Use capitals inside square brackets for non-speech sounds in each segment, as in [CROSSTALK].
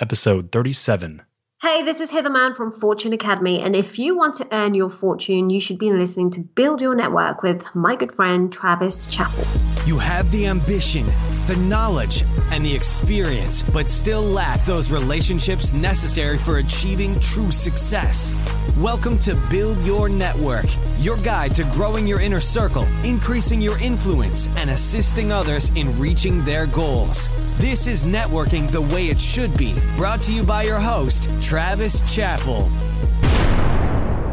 episode 37. Hey, this is Heather Mann from Fortune Academy, and if you want to earn your fortune, you should be listening to Build Your Network with my good friend Travis Chappell. You have the ambition, the knowledge, and the experience, but still lack those relationships necessary for achieving true success. Welcome to Build Your Network, your guide to growing your inner circle, increasing your influence, and assisting others in reaching their goals. This is networking the way it should be. Brought to you by your host, Travis Chappell.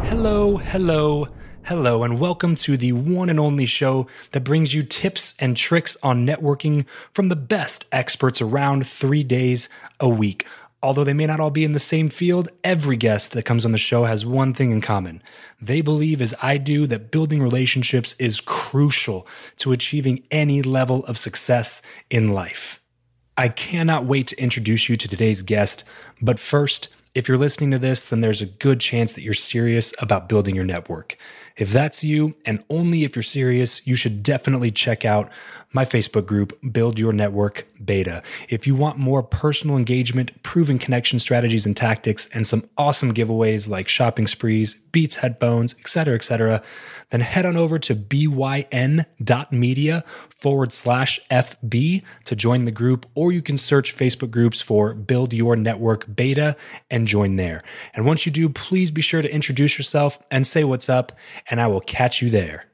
Hello, hello, hello, and welcome to the one and only show that brings you tips and tricks on networking from the best experts around three days a week. Although they may not all be in the same field, every guest that comes on the show has one thing in common. They believe, as I do, that building relationships is crucial to achieving any level of success in life. I cannot wait to introduce you to today's guest, but first, if you're listening to this, then there's a good chance that you're serious about building your network. If that's you, and only if you're serious, you should definitely check out my Facebook group, Build Your Network Beta. If you want more personal engagement, proven connection strategies and tactics, and some awesome giveaways like shopping sprees, Beats headphones, etc., etc., then head on over to byn.media forward slash FB to join the group, or you can search Facebook groups for Build Your Network Beta and join there. And once you do, please be sure to introduce yourself and say what's up, and I will catch you there.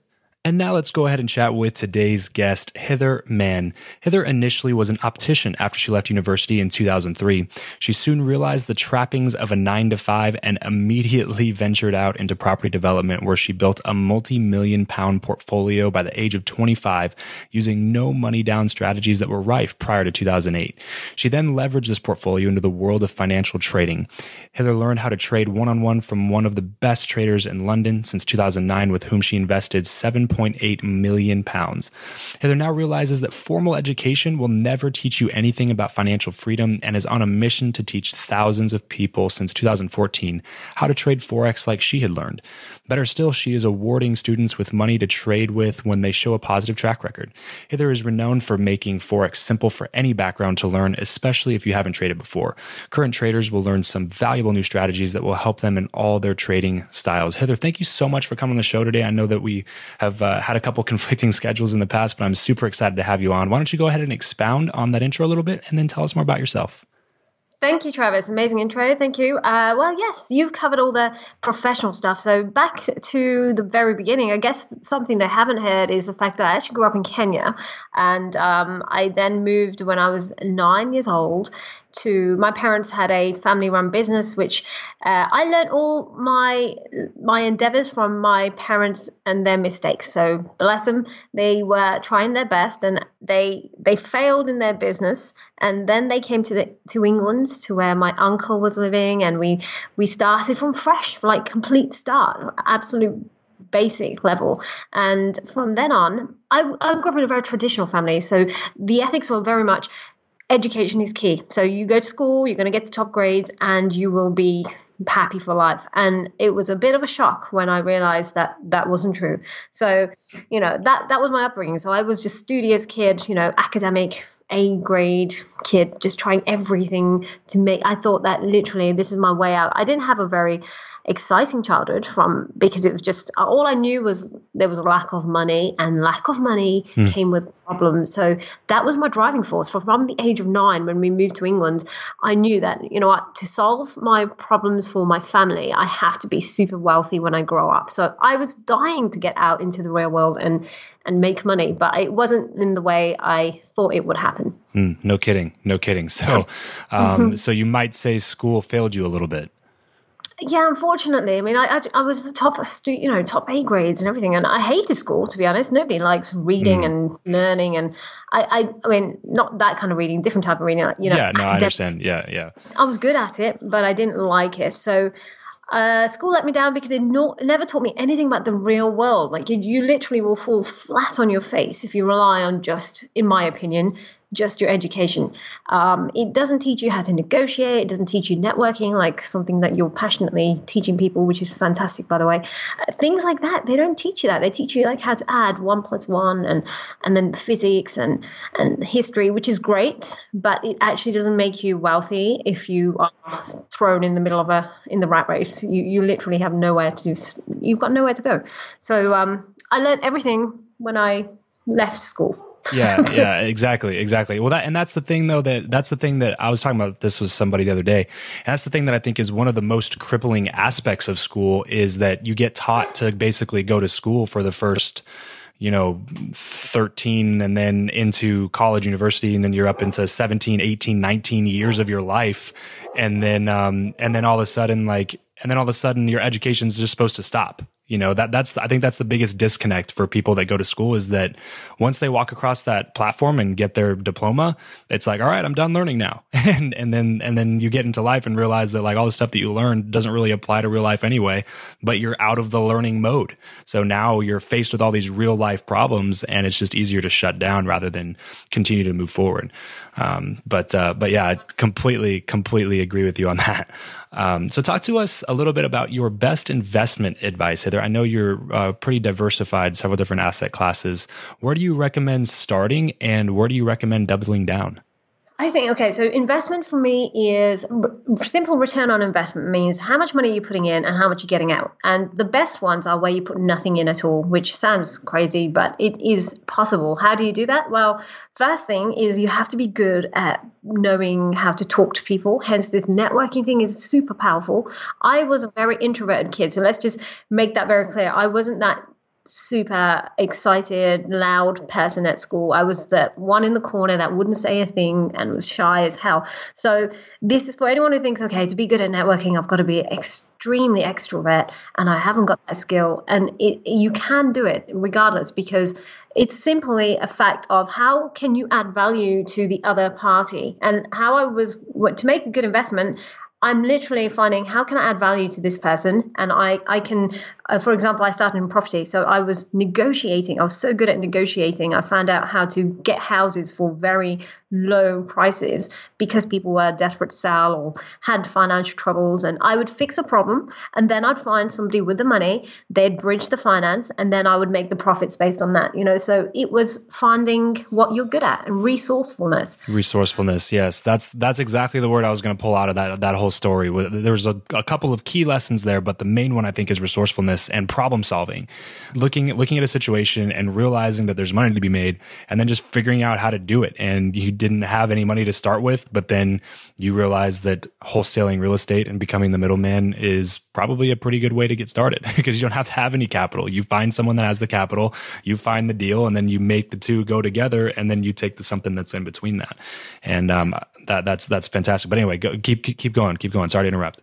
And now let's go ahead and chat with today's guest, Heather Mann. Heather initially was an optician after she left university in 2003. She soon realized the trappings of a nine to five and immediately [LAUGHS] ventured out into property development where she built a multi-million pound portfolio by the age of 25 using no money down strategies that were rife prior to 2008. She then leveraged this portfolio into the world of financial trading. Heather learned how to trade one-on-one from one of the best traders in London since 2009 with whom she invested seven 1.8 million pounds. Heather now realizes that formal education will never teach you anything about financial freedom and is on a mission to teach thousands of people since 2014 how to trade Forex like she had learned. Better still, she is awarding students with money to trade with when they show a positive track record. Heather is renowned for making Forex simple for any background to learn, especially if you haven't traded before. Current traders will learn some valuable new strategies that will help them in all their trading styles. Heather, thank you so much for coming on the show today. I know that we have uh, had a couple [LAUGHS] conflicting schedules in the past, but I'm super excited to have you on. Why don't you go ahead and expound on that intro a little bit and then tell us more about yourself? Thank you, Travis. Amazing intro. Thank you. Uh, well, yes, you've covered all the professional stuff. So, back to the very beginning, I guess something they haven't heard is the fact that I actually grew up in Kenya. And um, I then moved when I was nine years old to my parents had a family run business, which uh, I learned all my my endeavors from my parents and their mistakes. So bless them, they were trying their best and they they failed in their business, and then they came to the to England to where my uncle was living, and we we started from fresh, like complete start, absolute basic level. And from then on, I, I grew up in a very traditional family. So the ethics were very much education is key. So you go to school, you're going to get the top grades, and you will be happy for life. And it was a bit of a shock when I realized that that wasn't true. So, you know, that that was my upbringing. So I was just studious kid, you know, academic, a grade kid, just trying everything to make. I thought that literally this is my way out. I didn't have a very exciting childhood from because it was just all I knew was there was a lack of money and lack of money mm. came with problems. So that was my driving force. From the age of nine, when we moved to England, I knew that you know what to solve my problems for my family, I have to be super wealthy when I grow up. So I was dying to get out into the real world and and make money, but it wasn't in the way I thought it would happen. Mm, no kidding, no kidding. So, um, so you might say school failed you a little bit. Yeah, unfortunately, I mean, I, I, I was the top, you know, top A grades and everything, and I hated school. To be honest, nobody likes reading mm. and learning, and I, I, I mean, not that kind of reading, different type of reading, like you know. Yeah, no, I understand. Yeah, yeah. I was good at it, but I didn't like it. So, uh, school let me down because it no, never taught me anything about the real world. Like you, you literally will fall flat on your face if you rely on just, in my opinion, just your education. Um, it doesn't teach you how to negotiate. It doesn't teach you networking, like something that you're passionately teaching people, which is fantastic, by the way. Uh, things like that, they don't teach you that. They teach you like how to add one plus one, and and then physics and and history, which is great, but it actually doesn't make you wealthy if you are thrown in the middle of a in the rat race. You you literally have nowhere to do. You've got nowhere to go. So um, I learned everything when I left school yeah, yeah, exactly, exactly. Well, that and that's the thing though that that's the thing that I was talking about this with somebody the other day. And that's the thing that I think is one of the most crippling aspects of school is that you get taught to basically go to school for the first you know 13 and then into college university and then you're up into 17 18 19 years of your life and then um and then all of a sudden like and then all of a sudden your education is just supposed to stop you know that that's i think that's the biggest disconnect for people that go to school is that once they walk across that platform and get their diploma it's like all right i'm done learning now. [LAUGHS] And and then and then you get into life and realize that like all the stuff that you learned doesn't really apply to real life anyway but you're out of the learning mode. So now you're faced with all these real life problems and it's just easier to shut down rather than continue to move forward. Um, but uh, but yeah i completely completely agree with you on [LAUGHS] that um, so, talk to us a little bit about your best investment advice, Heather. I know you're uh, pretty diversified, several different asset classes. Where do you recommend starting, and where do you recommend doubling down? I think okay. So investment for me is simple return on investment means how much money you're putting in and how much you're getting out. And the best ones are where you put nothing in at all, which sounds crazy, but it is possible. How do you do that? Well, first thing is you have to be good at knowing how to talk to people. Hence, this networking thing is super powerful. I was a very introverted kid, so let's just make that very clear. I wasn't that super excited, loud person at school. I was the one in the corner that wouldn't say a thing and was shy as hell. So this is for anyone who thinks, okay, to be good at networking, I've got to be extremely extrovert, and I haven't got that skill. And it, you can do it regardless because it's simply a fact of how can you add value to the other party and how i was to make a good investment I'm literally finding how can I add value to this person, and I I can, uh, for example, I started in property, so I was negotiating. I was so good at negotiating. I found out how to get houses for very low prices because people were desperate to sell or had financial troubles. And I would fix a problem and then I'd find somebody with the money, they'd bridge the finance, and then I would make the profits based on that. You know, so it was finding what you're good at and resourcefulness. Resourcefulness, yes. That's that's exactly the word I was going to pull out of that that whole story. There was a, a couple of key lessons there, but the main one I think is resourcefulness and problem solving. Looking looking at a situation and realizing that there's money to be made and then just figuring out how to do it. And you didn't have any money to start with, but then you realize that wholesaling real estate and becoming the middleman is probably a pretty good way to get started [LAUGHS] because you don't have to have any capital. You find someone that has the capital, you find the deal, and then you make the two go together, and then you take the something that's in between that. And um, that that's that's fantastic. But anyway, go, keep keep going, keep going. Sorry to interrupt.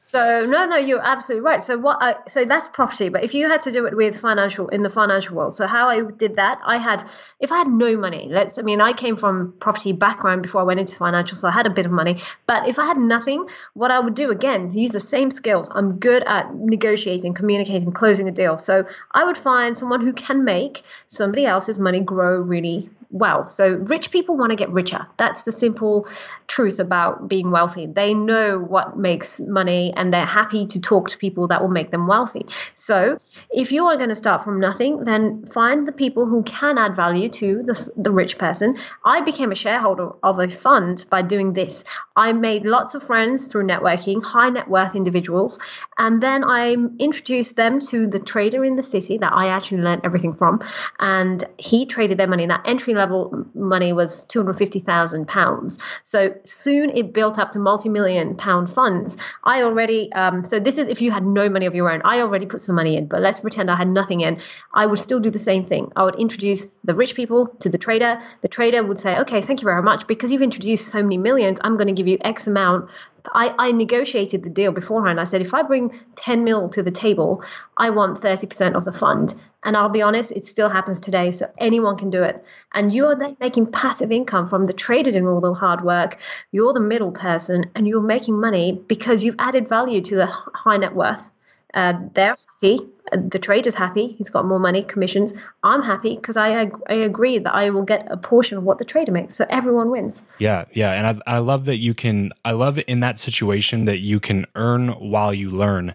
So no, no, you're absolutely right. So what? I, so that's property. But if you had to do it with financial in the financial world, so how I did that, I had if I had no money. Let's. I mean, I came from property background before I went into financial, so I had a bit of money. But if I had nothing, what I would do again, use the same skills. I'm good at negotiating, communicating, closing a deal. So I would find someone who can make somebody else's money grow really well. So rich people want to get richer. That's the simple truth about being wealthy. They know what makes money and they're happy to talk to people that will make them wealthy. So if you are going to start from nothing, then find the people who can add value to the, the rich person. I became a shareholder of a fund by doing this. I made lots of friends through networking, high net worth individuals, and then I introduced them to the trader in the city that I actually learned everything from. And he traded their money. That entry level money was £250,000. So soon it built up to multi million pound funds. I already, um, so this is if you had no money of your own. I already put some money in, but let's pretend I had nothing in. I would still do the same thing. I would introduce the rich people to the trader. The trader would say, okay, thank you very much. Because you've introduced so many millions, I'm going to give you X amount I, I, negotiated the deal beforehand. I said, if I bring 10 mil to the table, I want 30% of the fund. And I'll be honest, it still happens today. So anyone can do it. And you're then making passive income from the trader doing all the hard work. You're the middle person and you're making money because you've added value to the high net worth. Uh, they're happy. The trader's happy. He's got more money, commissions. I'm happy because I, I agree that I will get a portion of what the trader makes. So everyone wins. Yeah, yeah, and I I love that you can. I love in that situation that you can earn while you learn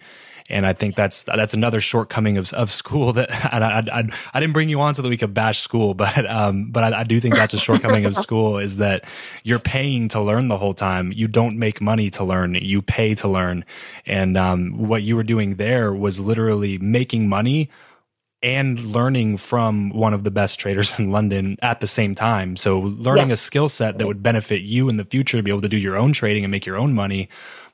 and I think that's that's another shortcoming of, of school that [LAUGHS] and I, I, I didn't bring you on so that we could bash school, [LAUGHS] but um, but I, I do think that's a shortcoming of [LAUGHS] school is that you're paying to learn the whole time. You don't make money to learn; you pay to learn. And um, what you were doing there was literally making money and learning from one of the best traders in London at the same time. So learning yes. a skill set that would benefit you in the future to be able to do your own trading and make your own money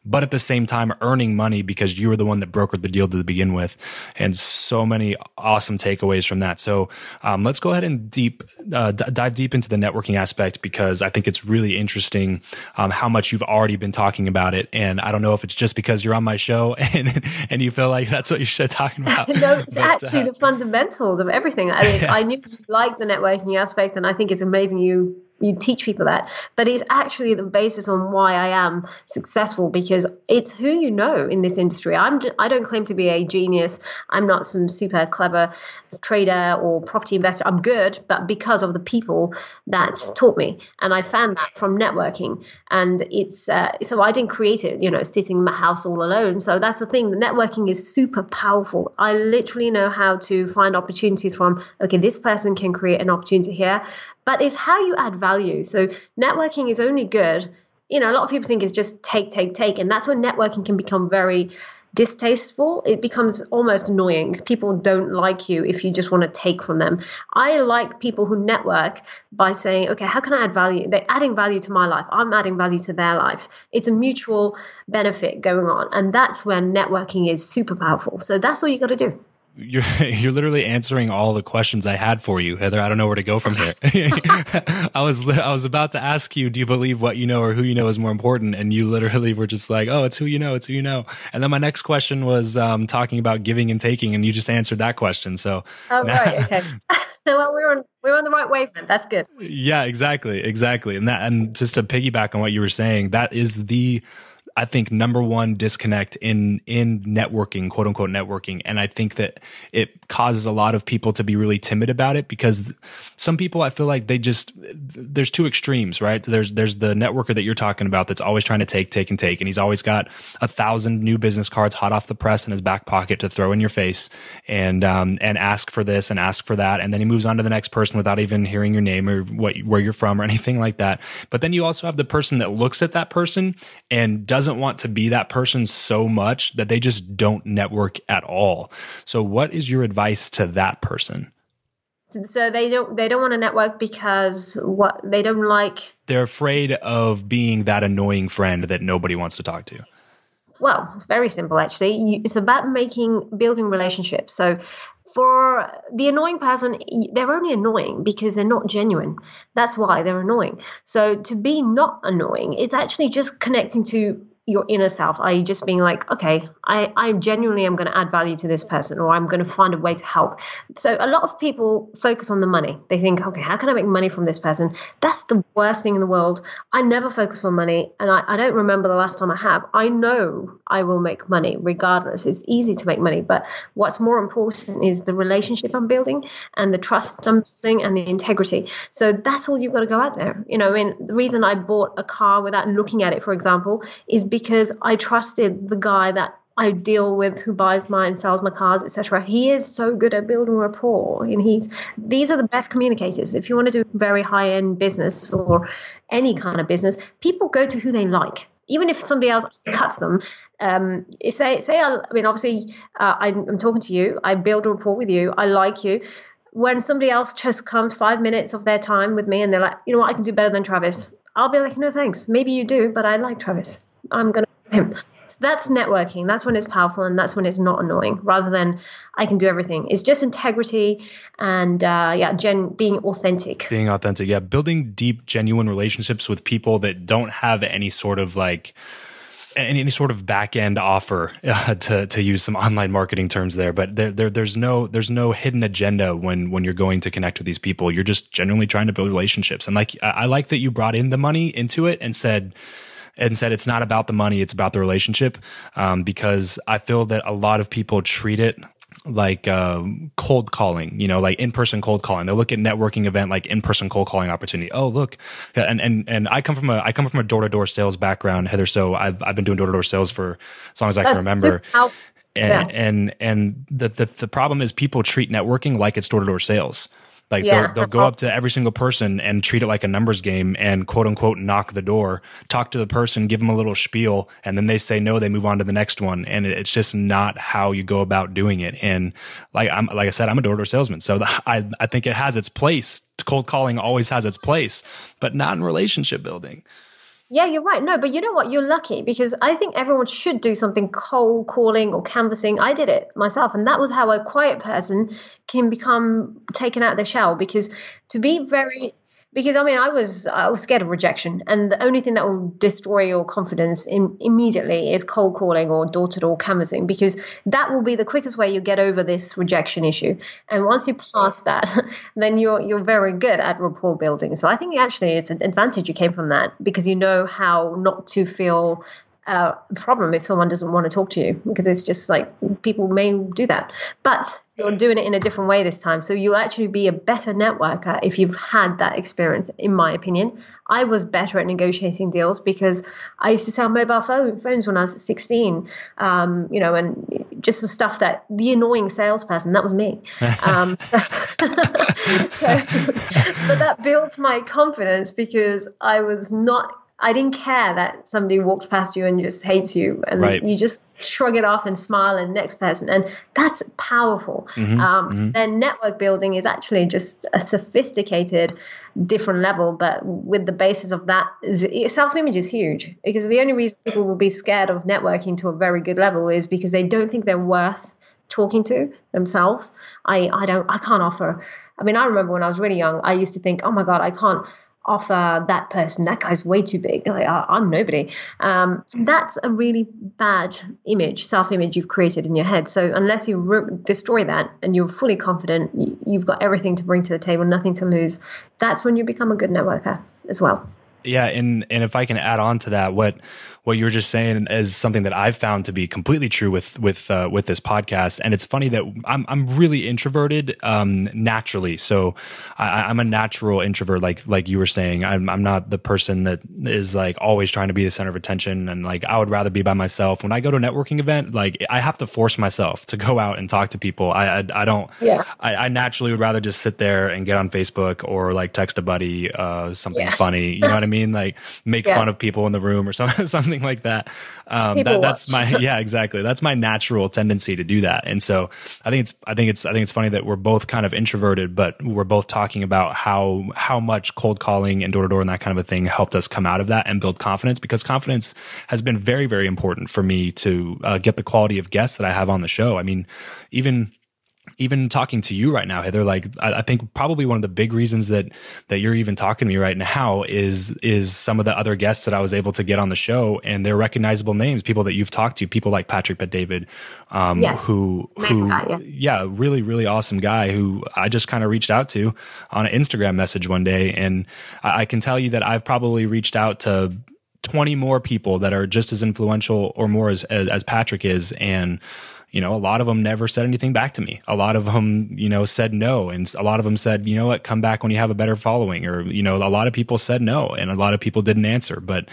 but at the same time earning money because you were the one that brokered the deal to begin with. And so many awesome takeaways from that. So um, let's go ahead and deep uh, d- dive deep into the networking aspect because I think it's really interesting um, how much you've already been talking about it. And I don't know if it's just because you're on my show [LAUGHS] and and you feel like that's what you should talking [LAUGHS] about. no, it's but, actually uh, the fundamentals of everything. I mean, yeah. [LAUGHS] I knew you liked the networking aspect, and I think it's amazing you you teach people that but it's actually the basis on why i am successful because it's who you know in this industry. I'm i don't claim to be a genius. I'm not some super clever trader or property investor. I'm good but because of the people that's taught me and i found that from networking. And it's uh, so i didn't create it you know sitting in my house all alone. So that's the thing the networking is super powerful. I literally know how to find opportunities from okay this person can create an opportunity here but it's how you add value. So networking is only good. You know, a lot of people think it's just take, take, take, and that's when networking can become very distasteful. It becomes almost annoying. People don't like you if you just want to take from them. I like people who network by saying, okay, how can I add value? They're adding value to my life. I'm adding value to their life. It's a mutual benefit going on. And that's when networking is super powerful. So that's all you got to do you're [LAUGHS] you're literally answering all the questions I had for you, Heather. I don't know where to go from here. [LAUGHS] I was I was about to ask you, do you believe what you know or who you know is more important? And you literally were just like, oh, it's who you know, it's who you know. And then my next question was um, talking about giving and taking, and you just answered that question. So, oh [LAUGHS] right, okay. well, we're on we're on the right wavelength. That's good. Yeah, exactly, exactly. And that and just to piggyback on what you were saying, that is the I think number one disconnect in in networking, quote unquote networking, and I think that it causes a lot of people to be really timid about it because some people I feel like they just there's two extremes, right? There's there's the networker that you're talking about that's always trying to take, take, and take, and he's always got a thousand new business cards hot off the press in his back pocket to throw in your face and um and ask for this and ask for that, and then he moves on to the next person without even hearing your name or what where you're from or anything like that. But then you also have the person that looks at that person and doesn't doesn't want to be that person so much that they just don't network at all. So what is your advice to that person? So they don't they don't want to network because what they don't like they're afraid of being that annoying friend that nobody wants to talk to. Well, it's very simple actually. It's about making building relationships. So for the annoying person, they're only annoying because they're not genuine. That's why they're annoying. So to be not annoying, it's actually just connecting to your inner self are you just being like okay i i genuinely am going to add value to this person or i'm going to find a way to help? So a lot of people focus on the money. They think okay how can i make money from this person? That's the worst thing in the world. I never focus on money and i, I don't remember the last time i have. I know i will make money regardless. It's easy to make money but what's more important is the relationship i'm building and the trust i'm building and the integrity. So that's all you've got to go out there. You know i mean the reason i bought a car without looking at it for example is because because I trusted the guy that I deal with who buys mine, sells my cars, etc. He is so good at building rapport, and he's these are the best communicators. If you want to do very high end business or any kind of business, people go to who they like. Even if somebody else cuts them, um, say say I, I mean obviously uh, I, I'm talking to you, I build a rapport with you, I like you. When somebody else just comes five minutes of their time with me and they're like, you know what, I can do better than Travis. I'll be like, no thanks. Maybe you do, but I like Travis. I'm going to him. So that's networking. That's when it's powerful and that's when it's not annoying rather than I can do everything. It's just integrity and, uh, yeah, gen- being authentic. Being authentic. Yeah. Building deep, genuine relationships with people that don't have any sort of like, any sort of back end offer [LAUGHS] uh, to to use some online marketing terms there, but there, there there's no there's no hidden agenda when when you're going to connect with these people. You're just genuinely trying to build relationships, and like I like that you brought in the money into it and said and said it's not about the money, it's about the relationship. Um, because I feel that a lot of people treat it like uh, cold calling, you know, like in person cold calling. They look at networking event like in person cold calling opportunity. Oh, look, and and and I come from a I come from a door to door sales background, Heather. So I've I've been doing door to door sales for as long as I can remember. and, yeah. and and the, the the problem is people treat networking like it's door to door sales. Like yeah, they'll, they'll go up to every single person and treat it like a numbers game and quote unquote knock the door, talk to the person, give them a little spiel, and then they say no, they move on to the next one. And it's just not how you go about doing it. And like I'm like I said, I'm a door to door salesman, so [LAUGHS] I I think it has its place. Cold calling always has its place, but not in relationship building. Yeah, you're right. No, but you know what? You're lucky because I think everyone should do something cold calling or canvassing. I did it myself, and that was how a quiet person can become taken out of their shell. Because to be very because I mean I was I was scared of rejection, and the only thing that will destroy your confidence in, immediately is cold calling or door to door canvassing, because that will be the quickest way you get over this rejection issue. And once you pass that, [LAUGHS] then you're you're very good at rapport building. So I think actually it's an advantage you came from that because you know how not to feel uh, problem if someone doesn't want to talk to you because it's just like people may do that. But you're doing it in a different way this time. So you'll actually be a better networker if you've had that experience, in my opinion. I was better at negotiating deals because I used to sell mobile phone, phones when I was 16, um, you know, and just the stuff that the annoying salesperson, that was me. [LAUGHS] Um, [LAUGHS] so, but that built my confidence because I was not I didn't care that somebody walks past you and just hates you, and right. you just shrug it off and smile and next person, and that's powerful. Mm-hmm, um, mm-hmm. Then network building is actually just a sophisticated, different level, but with the basis of that, self image is huge because the only reason people will be scared of networking to a very good level is because they don't think they're worth talking to themselves. I I don't I can't offer. I mean, I remember when I was really young, I used to think, oh my god, I can't offer that person. That guy's way too big. Like i'm nobody. Um, that's a really bad image self-image you've created in your head. So unless you re- destroy that and you're fully confident you've got everything to bring to the table nothing to lose that's when you become a good networker as well. Yeah and and if i can add on to that what what you were just saying is something that I've found to be completely true with with uh, with this podcast. And it's funny that I'm I'm really introverted um, naturally, so I, am a natural introvert, like like you were saying. I'm I'm not the person that is like always trying to be the center of attention, and like I would rather be by myself. When I go to a networking event, like I have to force myself to go out and talk to people. I I, I don't. Yeah. I, I, naturally would rather just sit there and get on Facebook or like text a buddy uh, something yeah. funny. You know what I mean? Like make [LAUGHS] yeah. fun of people in the room or [LAUGHS] something something something like that. Um, that that's my [LAUGHS] yeah, exactly. That's my natural tendency to do that. And so I think it's I think it's I think it's funny that we're both kind of introverted, but we're both talking about how how much cold calling and door to door and that kind of a thing helped us come out of that and build confidence because confidence has been very very important for me to uh, get the quality of guests that I have on the show. I mean, even even talking to you right now, Heather, like I, I, think probably one of the big reasons that that you're even talking to me right now is is some of the other guests that I was able to get on the show, and they're recognizable names, people that you've talked to, people like Patrick Bet-David, um, yes. who nice who guy, yeah. yeah, really really awesome guy who I just kind of reached out to on an Instagram message one day, and I, I can tell you that I've probably reached out to 20 more people that are just as influential or more as, as, as Patrick is, and you know, a lot of them never said anything back to me. A lot of them, you know, said no. And a lot of them said, you know what, come back when you have a better following. Or, you know, a lot of people said no and a lot of people didn't answer. But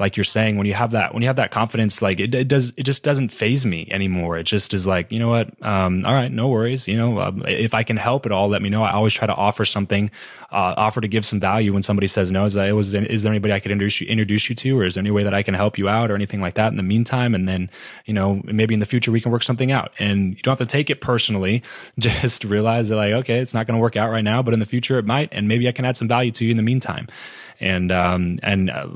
like you're saying, when you have that, when you have that confidence, like it, it does, it just doesn't phase me anymore. It just is like, you know what? Um, all right, no worries. You know, um, if I can help at all, let me know. I always try to offer something, uh, offer to give some value when somebody says no. Is, that, was, is there anybody I could introduce you, introduce you to, or is there any way that I can help you out or anything like that in the meantime? And then, you know, maybe in the future we can work something out and you don't have to take it personally. [LAUGHS] Just realize that like, okay, it's not going to work out right now, but in the future it might. And maybe I can add some value to you in the meantime and um, and uh,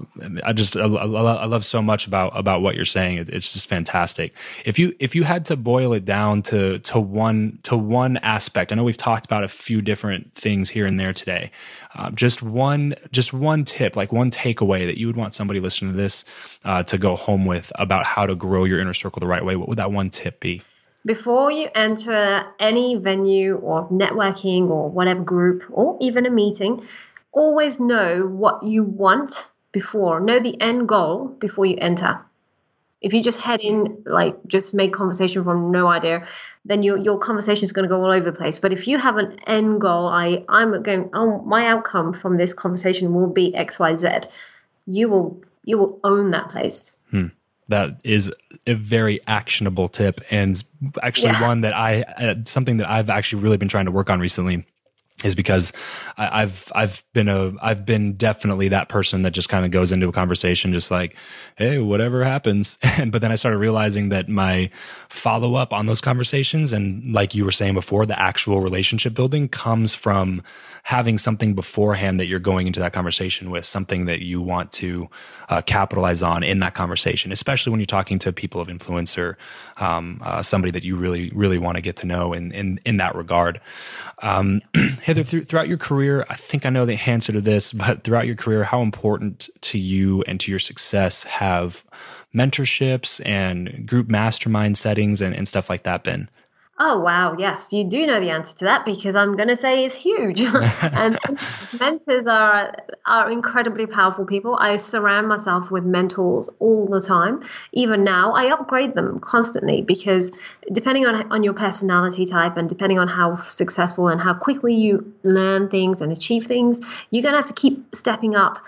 I just I, I, love so much about about what you're saying. It, it's just fantastic. If you if you had to boil it down to to one to one aspect, I know we've talked about a few different things here and there today. Uh, just one just one tip, like one takeaway that you would want somebody listening to this uh, to go home with about how to grow your inner circle the right way. What would that one tip be? Before you enter any venue or networking or whatever group or even a meeting, always know what you want before, know the end goal before you enter. If you just head in, like just make conversation from no idea, then your your conversation is going to go all over the place. But if you have an end goal, I I'm going, oh, my outcome from this conversation will be X Y Z. You will you will own that place. Hmm. That is a very actionable tip, and actually yeah. one that I uh, something that I've actually really been trying to work on recently is because I, have I've been a I've been definitely that person that just kind of goes into a conversation just like, hey, whatever happens. [LAUGHS] And but then I started realizing that my follow up on those conversations and like you were saying before, the actual relationship building comes from having something beforehand that you're going into that conversation with, something that you want to uh, capitalize on in that conversation, especially when you're talking to people of influence or um, uh, somebody that you really really want to get to know in in in that regard. Um, [CLEARS THROAT] Heather, th- throughout your career, I think I know the answer to this, but throughout your career, how important to you and to your success have mentorships and group mastermind settings and, and stuff like that been? Oh wow, yes, you do know the answer to that because I'm going to say it's huge. and [LAUGHS] um, mentors are are incredibly powerful people. I surround myself with mentors all the time. Even now, I upgrade them constantly because depending on on your personality type and depending on how successful and how quickly you learn things and achieve things, you're going to have to keep stepping up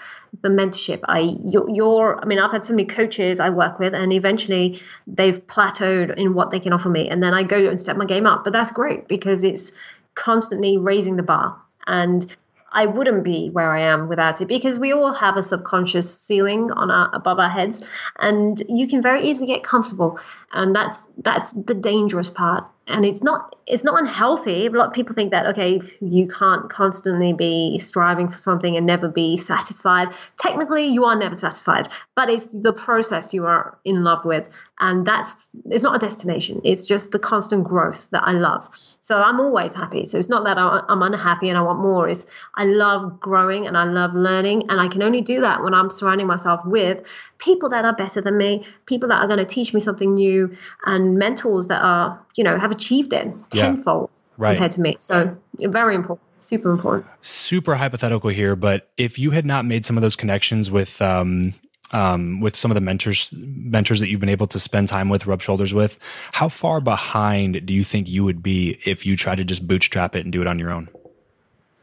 the mentorship. I you're. I mean, I've had so many coaches I work with, and eventually they've plateaued in what they can offer me, and then I go and step my game up. But that's great because it's constantly raising the bar and I wouldn't be where I am without it because we all have a subconscious ceiling on our above our heads and you can very easily get comfortable and that's that's the dangerous part and it's not it's not unhealthy. A lot of people think that okay, you can't constantly be striving for something and never be satisfied. Technically, you are never satisfied, but it's the process you are in love with, and that's it's not a destination. It's just the constant growth that I love. So I'm always happy. So it's not that I'm unhappy and I want more. It's I love growing and I love learning, and I can only do that when I'm surrounding myself with people that are better than me, people that are going to teach me something new, and mentors that are you know have achieved it tenfold yeah, right. compared to me. So very important, super important. Super hypothetical here, but if you had not made some of those connections with um, um, with some of the mentors mentors that you've been able to spend time with, rub shoulders with, how far behind do you think you would be if you tried to just bootstrap it and do it on your own?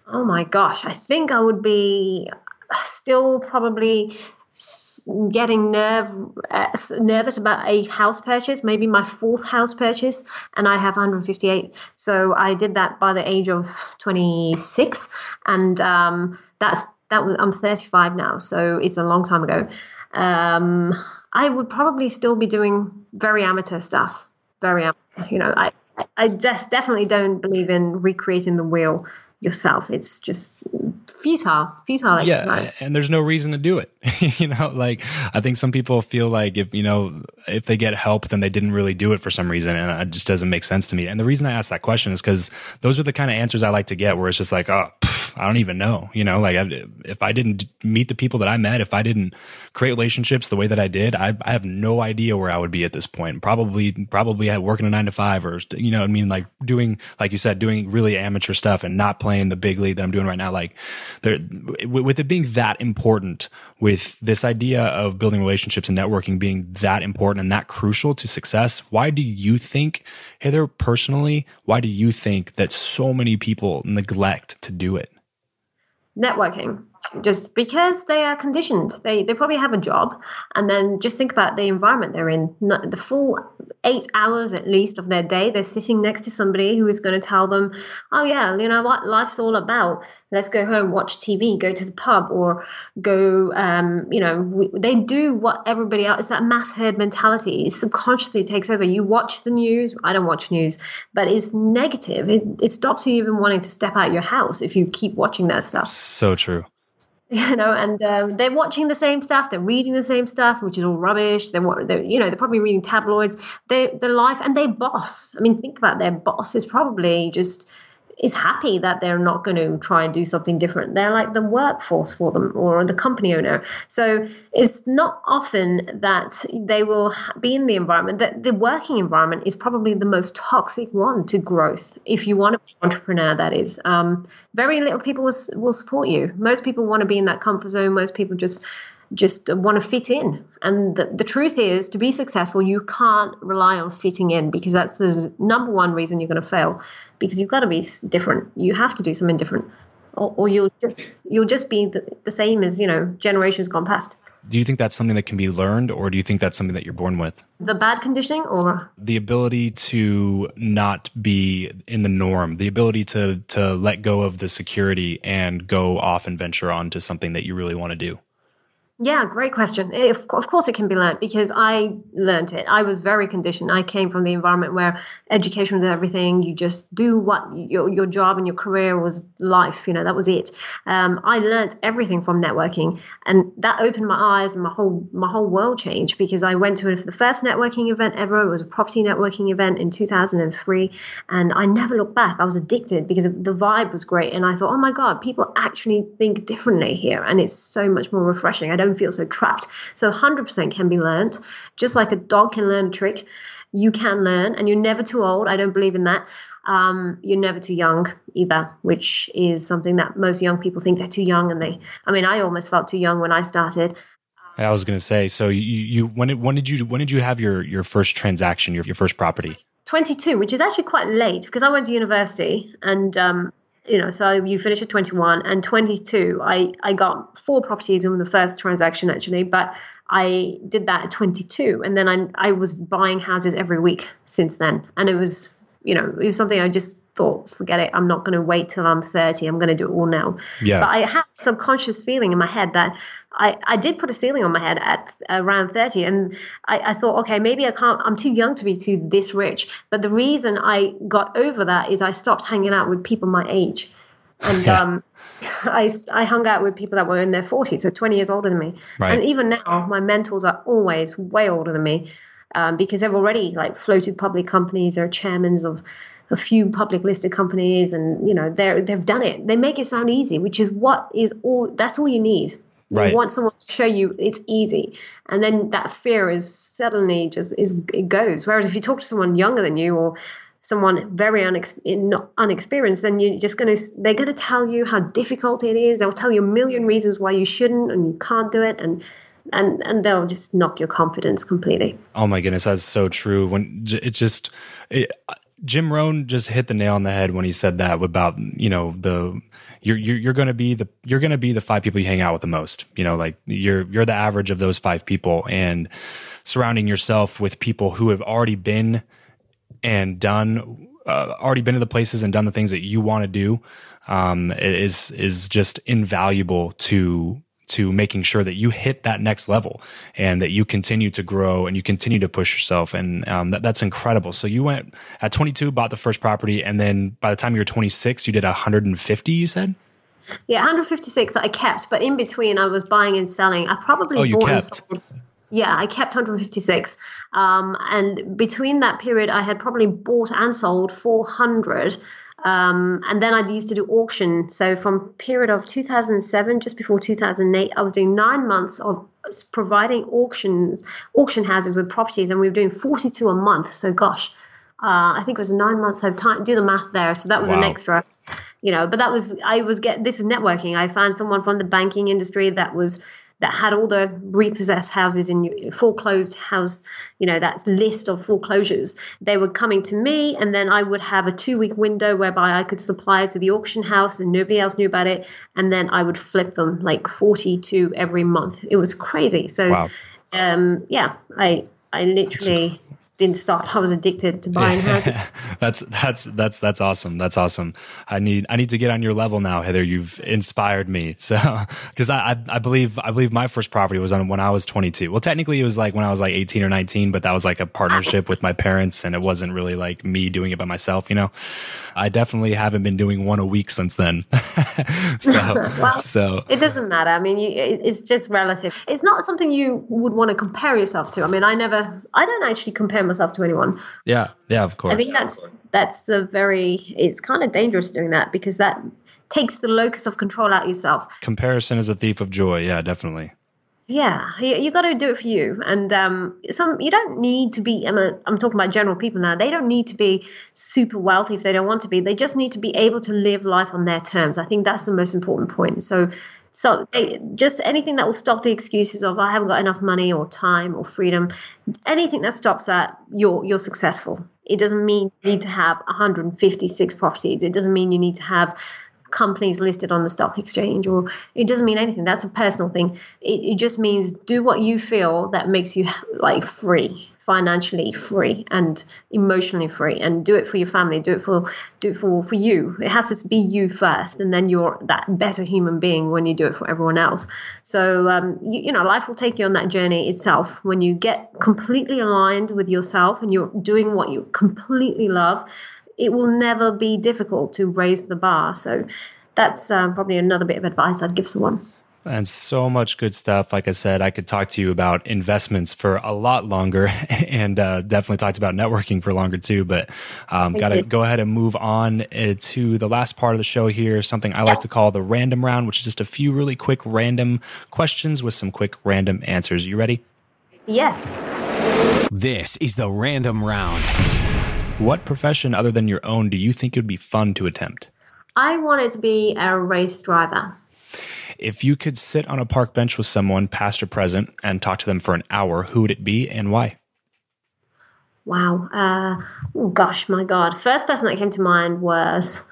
Oh my gosh, I think I would be still probably getting nerve, uh, nervous about a house purchase, maybe my fourth house purchase, and I have 158. So I did that by the age of 26, and um, that's that was I'm 35 now, so it's a long time ago. Um, I would probably still be doing very amateur stuff, very. You know, I I definitely don't believe in recreating the wheel yourself. It's just futile, futile exercise. Yeah, and there's no reason to do it. [LAUGHS] you know, like I think some people feel like if you know if they get help, then they didn't really do it for some reason, and it just doesn't make sense to me. And the reason I ask that question is because those are the kind of answers I like to get, where it's just like, oh, pff, I don't even know. You know, like if I didn't meet the people that I met, if I didn't create relationships the way that I did, I, I have no idea where I would be at this point. Probably, probably working a nine to five, or you know, I mean, like doing, like you said, doing really amateur stuff and not playing the big league that I'm doing right now. Like there, with it being that important, with this idea of building relationships and networking being that important and that crucial to success, why do you think, Heather, personally, why do you think that so many people neglect to do it? Networking just because they are conditioned. They they probably have a job, and then just think about the environment they're in. The full eight hours at least of their day, they're sitting next to somebody who is going to tell them, "Oh yeah, you know what life's all about. Let's go home, watch TV, go to the pub, or go." Um, you know, we, they do what everybody else. It's that mass herd mentality. It subconsciously takes over. You watch the news. I don't watch news, but it's negative. It, it stops you even wanting to step out your house if you keep watching that stuff. So true. [LAUGHS] you know, and um, they're watching the same stuff, they're reading the same stuff, which is all rubbish. They're, they're you know, they're probably reading tabloids. They, their life and their boss. I mean, think about their boss is probably just is happy that they're not going to try and do something different. They're like the workforce for them or the company owner. So it's not often that they will be in the environment that the working environment is probably the most toxic one to growth. If you want to be an entrepreneur, that is, um, very little people will, will support you. Most people want to be in that comfort zone. Most people just just want to fit in. And the, the, truth is, to be successful, you can't rely on fitting in because that's the number one reason you're going to fail. Because you've got to be different. You have to do something different, or, or you'll just you'll just be the, the, same as you know generations gone past. Do you think that's something that can be learned, or do you think that's something that you're born with? The bad conditioning, or the ability to not be in the norm, the ability to to let go of the security and go off and venture on to something that you really want to do. Yeah, great question. If, of course, it can be learned because I learned it. I was very conditioned. I came from the environment where education was everything. You just do what your, your job and your career was life. You know, that was it. Um, I learned everything from networking, and that opened my eyes and my whole my whole world changed because I went to the first networking event ever. It was a property networking event in 2003, and I never looked back. I was addicted because the vibe was great, and I thought, oh my god, people actually think differently here, and it's so much more refreshing. I don't feel so trapped. So 100% can be learned. Just like a dog can learn a trick, you can learn, and you're never too old. I don't believe in that. Um, you're never too young either, which is something that most young people think they're too young. And they, I mean, I almost felt too young when I started. I was going to say, so you, you when did, when did you when did you have your your first transaction, your your first property? 22, which is actually quite late because I went to university and um, you know, so you finish at 21 and 22. I, I got four properties in the first transaction actually, but I did that at 22. And then I, I was buying houses every week since then. And it was, you know, it was something I just thought, forget it. I'm not going to wait till I'm 30. I'm going to do it all now. Yeah. But I had subconscious feeling in my head that I, I did put a ceiling on my head at around 30 and I, I, thought okay maybe i can't i'm too young to be too this rich but the reason i got over that is i stopped hanging out with people my age and um, [LAUGHS] I, I hung out with people that were in their 40s so 20 years older than me right. and even now my mentors are always way older than me um, because they've already like floated public companies they're chairmen of a few public listed companies and you know they're they've done it they make it sound easy which is what is all that's all you need you right. want someone to show you it's easy, and then that fear is suddenly just is it goes. Whereas if you talk to someone younger than you or someone very unex- unexperienced, then you're just going to they're going to tell you how difficult it is. They'll tell you a million reasons why you shouldn't and you can't do it, and and and they'll just knock your confidence completely. Oh my goodness, that's so true. When it just it, Jim Rohn just hit the nail on the head when he said that about you know the you're you're, you're going to be the you're going to be the five people you hang out with the most. You know, like you're you're the average of those five people, and surrounding yourself with people who have already been and done, uh, already been to the places and done the things that you want to do, um, is is just invaluable to to making sure that you hit that next level and that you continue to grow and you continue to push yourself. And um, that, that's incredible. So you went at 22, bought the first property, and then by the time you were 26, you did 150. You said. Yeah, 156 I kept, but in between I was buying and selling. I probably oh, bought kept. and sold. Yeah, I kept 156. Um, and between that period, I had probably bought and sold 400. Um, and then I used to do auction. So from period of 2007, just before 2008, I was doing nine months of providing auctions, auction houses with properties, and we were doing 42 a month. So gosh, uh, I think it was nine months. I time do the math there. So that was wow. an extra, you know. But that was I was get this is networking. I found someone from the banking industry that was that had all the repossessed houses in foreclosed house, you know, that list of foreclosures. They were coming to me, and then I would have a two week window whereby I could supply it to the auction house and nobody else knew about it. And then I would flip them like 42 every month. It was crazy. So, wow. um, yeah, I, I literally didn't stop. I was addicted to buying houses. [LAUGHS] that's that's that's that's awesome. That's awesome. I need I need to get on your level now, Heather. You've inspired me. [LAUGHS] So because I, I, I believe I believe my first property was on when I was 22. Well, technically it was like when I was like 18 or 19, but that was like a partnership with my parents, and it wasn't really like me doing it by myself. You know, I definitely haven't been doing one a week since then. [LAUGHS] so well, so it doesn't matter. I mean, you, it's just relative. It's not something you would want to compare yourself to. I mean, I never I don't actually compare myself to anyone. Yeah, yeah, of course. I think that's that's a very it's kind of dangerous doing that because that takes the locus of control out yourself. Comparison is a thief of joy. Yeah, definitely. Yeah, you, you got to do it for you, and um, some you don't need to be. I'm, a, I'm talking about general people now. They don't need to be super wealthy if they don't want to be. They just need to be able to live life on their terms. I think that's the most important point. So so they, just anything that will stop the excuses of I haven't got enough money or time or freedom, anything that stops that, you're you're successful. It doesn't mean you need to have 156 properties. It doesn't mean you need to have companies listed on the stock exchange or it doesn't mean anything that's a personal thing it, it just means do what you feel that makes you like free financially free and emotionally free. And do it for your family do it for do it for for you. It has to be you first and then you're that better human being when you do it for everyone else. So um, you, you know life will take you on that journey itself. When you get completely aligned with yourself and you're doing what you completely love it will never be difficult to raise the bar. So that's um, probably another bit of advice i'd give someone and so much good stuff. Like I said, I could talk to you about investments for a lot longer [LAUGHS] and uh, definitely talked about networking for longer too. But um, got to go ahead and move on uh, to the last part of the show here, something I yeah. like to call the random round, which is just a few really quick random questions with some quick random answers. You ready? Yes. This is the random round. What profession other than your own do you think it would be fun to attempt? I wanted to be a race driver. If you could sit on a park bench with someone, past or present, and talk to them for an hour, who would it be and why? Wow. Uh, oh gosh, my God. First person that came to mind was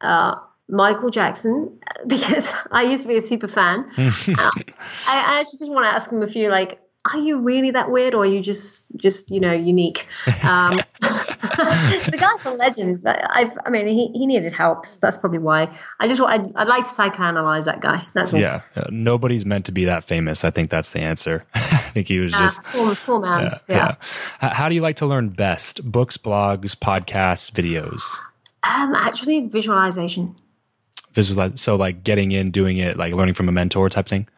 uh, Michael Jackson [LAUGHS] because I used to be a super fan. [LAUGHS] uh, I, I actually just want to ask him a few like are you really that weird or are you just just you know unique? Um, [LAUGHS] [LAUGHS] the guy's a legend. I've, i mean he, he needed help. That's probably why. I just I'd, I'd like to psychoanalyze that guy. That's all. Yeah. Uh, nobody's meant to be that famous. I think that's the answer. [LAUGHS] I think he was just uh, cool, cool man. Yeah, yeah. yeah, how do you like to learn best? Books blogs podcasts videos? Um actually visualization. Visualize so like getting in doing it like learning from a mentor type thing?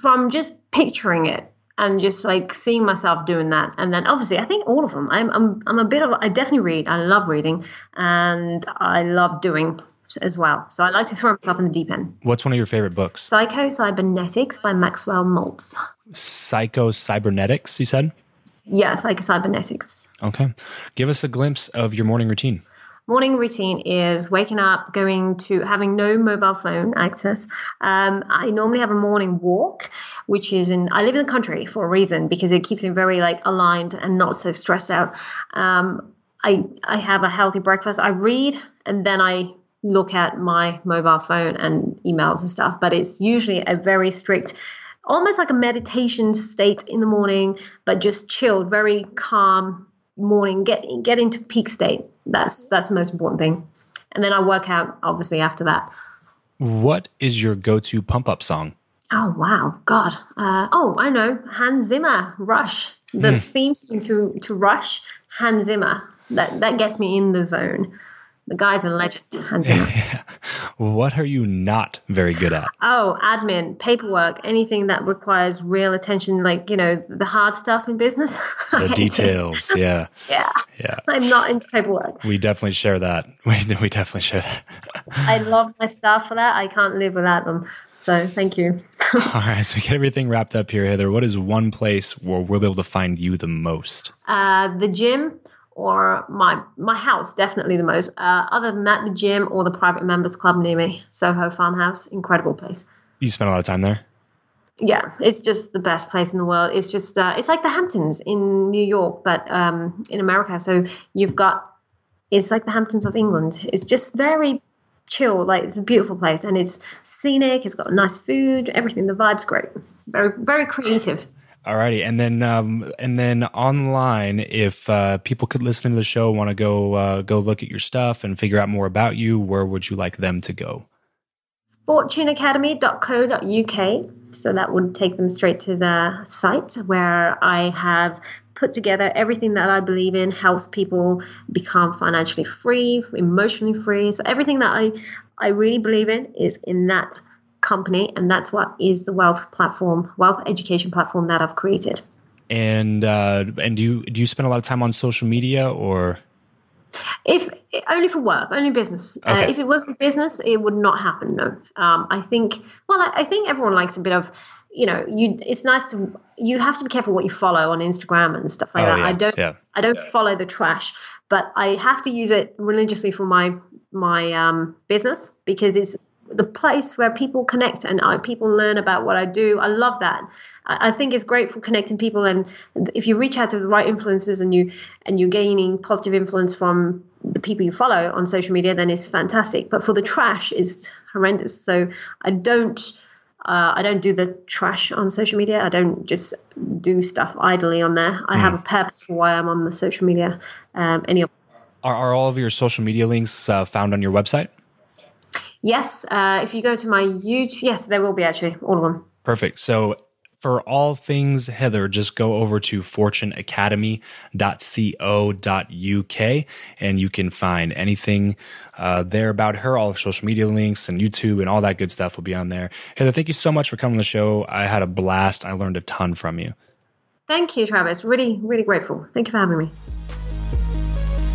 From just picturing it and just like seeing myself doing that. And then obviously, I think all of them. I'm I'm I'm a bit of I definitely read. I love reading, and I love doing as well. So I like to throw myself in the deep end. What's one of your favorite books? Psycho Cybernetics by Maxwell Maltz. Psycho Cybernetics, you said? Yeah, Psycho Cybernetics. Okay. Give us a glimpse of your morning routine morning routine is waking up, going to having no mobile phone access. Um, I normally have a morning walk, which is in I live in the country for a reason because it keeps me very like aligned and not so stressed out. Um, I I have a healthy breakfast. I read and then I look at my mobile phone and emails and stuff. But it's usually a very strict almost like a meditation state in the morning, but just chilled, very calm morning. Get get into peak state. That's that's the most important thing. And then I work out obviously after that. What is your go-to pump-up song? Oh wow, God! Uh, oh, I know Hans Zimmer, Rush. The mm. theme to to Rush, Hans Zimmer. That that gets me in the zone. The guy's a legend, [LAUGHS] what are you not very good at? Oh, admin, paperwork, anything that requires real attention, like you know the hard stuff in business. [LAUGHS] The details, yeah, [LAUGHS] yeah, yeah. I'm not into paperwork. We definitely share that. We we definitely share that. I love my staff for that. I can't live without them. So thank you. All right, so we get everything wrapped up here, Heather. What is one place where we'll be able to find you the most? Uh, the gym or my my house definitely the most. Uh, other than that, the gym or the private members club near me, Soho Farmhouse, incredible place. You spend a lot of time there. Yeah, it's just the best place in the world. It's just uh, it's like the Hamptons in New York, but um, in America. So you've got it's like the Hamptons of England. It's just very chill. Like it's a beautiful place, and it's scenic. It's got nice food. Everything. The vibe's great. Very very creative. Alrighty, and then um, and then online, if uh, people could listen to the show, want to go uh, go look at your stuff and figure out more about you, where would you like them to go? fortuneacademy.co.uk. So that would take them straight to the site where I have put together everything that I believe in helps people become financially free, emotionally free. So everything that I I really believe in is in that company, and that's what is the wealth platform, wealth education platform that I've created. And uh, and do you do you spend a lot of time on social media or? If only for work, only business. Uh, okay. Uh, if it was for business, it would not happen. No, um, I think. Well, I, I think everyone likes a bit of you know you it's nice to you have to be careful what you follow on instagram and stuff like oh, that yeah, i don't yeah. i don't follow the trash but i have to use it religiously for my my um, business because it's the place where people connect and I, people learn about what I do. I love that. I, I, think it's great for connecting people, and if you reach out to the right influencers and you and you're gaining positive influence from the people you follow on social media, then it's fantastic. But for the trash, it's horrendous. So I don't. Uh, I don't do the trash on social media. I don't just do stuff idly on there. I mm. have a purpose for why I'm on the social media. Um, any of are, are all of your social media links uh, found on your website? Yes. Uh, if you go to my YouTube, yes, there will be actually all of them. Perfect. So for all things Heather, just go over to fortuneacademy.co.uk and you can find anything uh, there about her. All of social media links and YouTube and all that good stuff will be on there. Heather, thank you so much for coming on the show. I had a blast. I learned a ton from you. Thank you, Travis. Really, really grateful. Thank you for having me.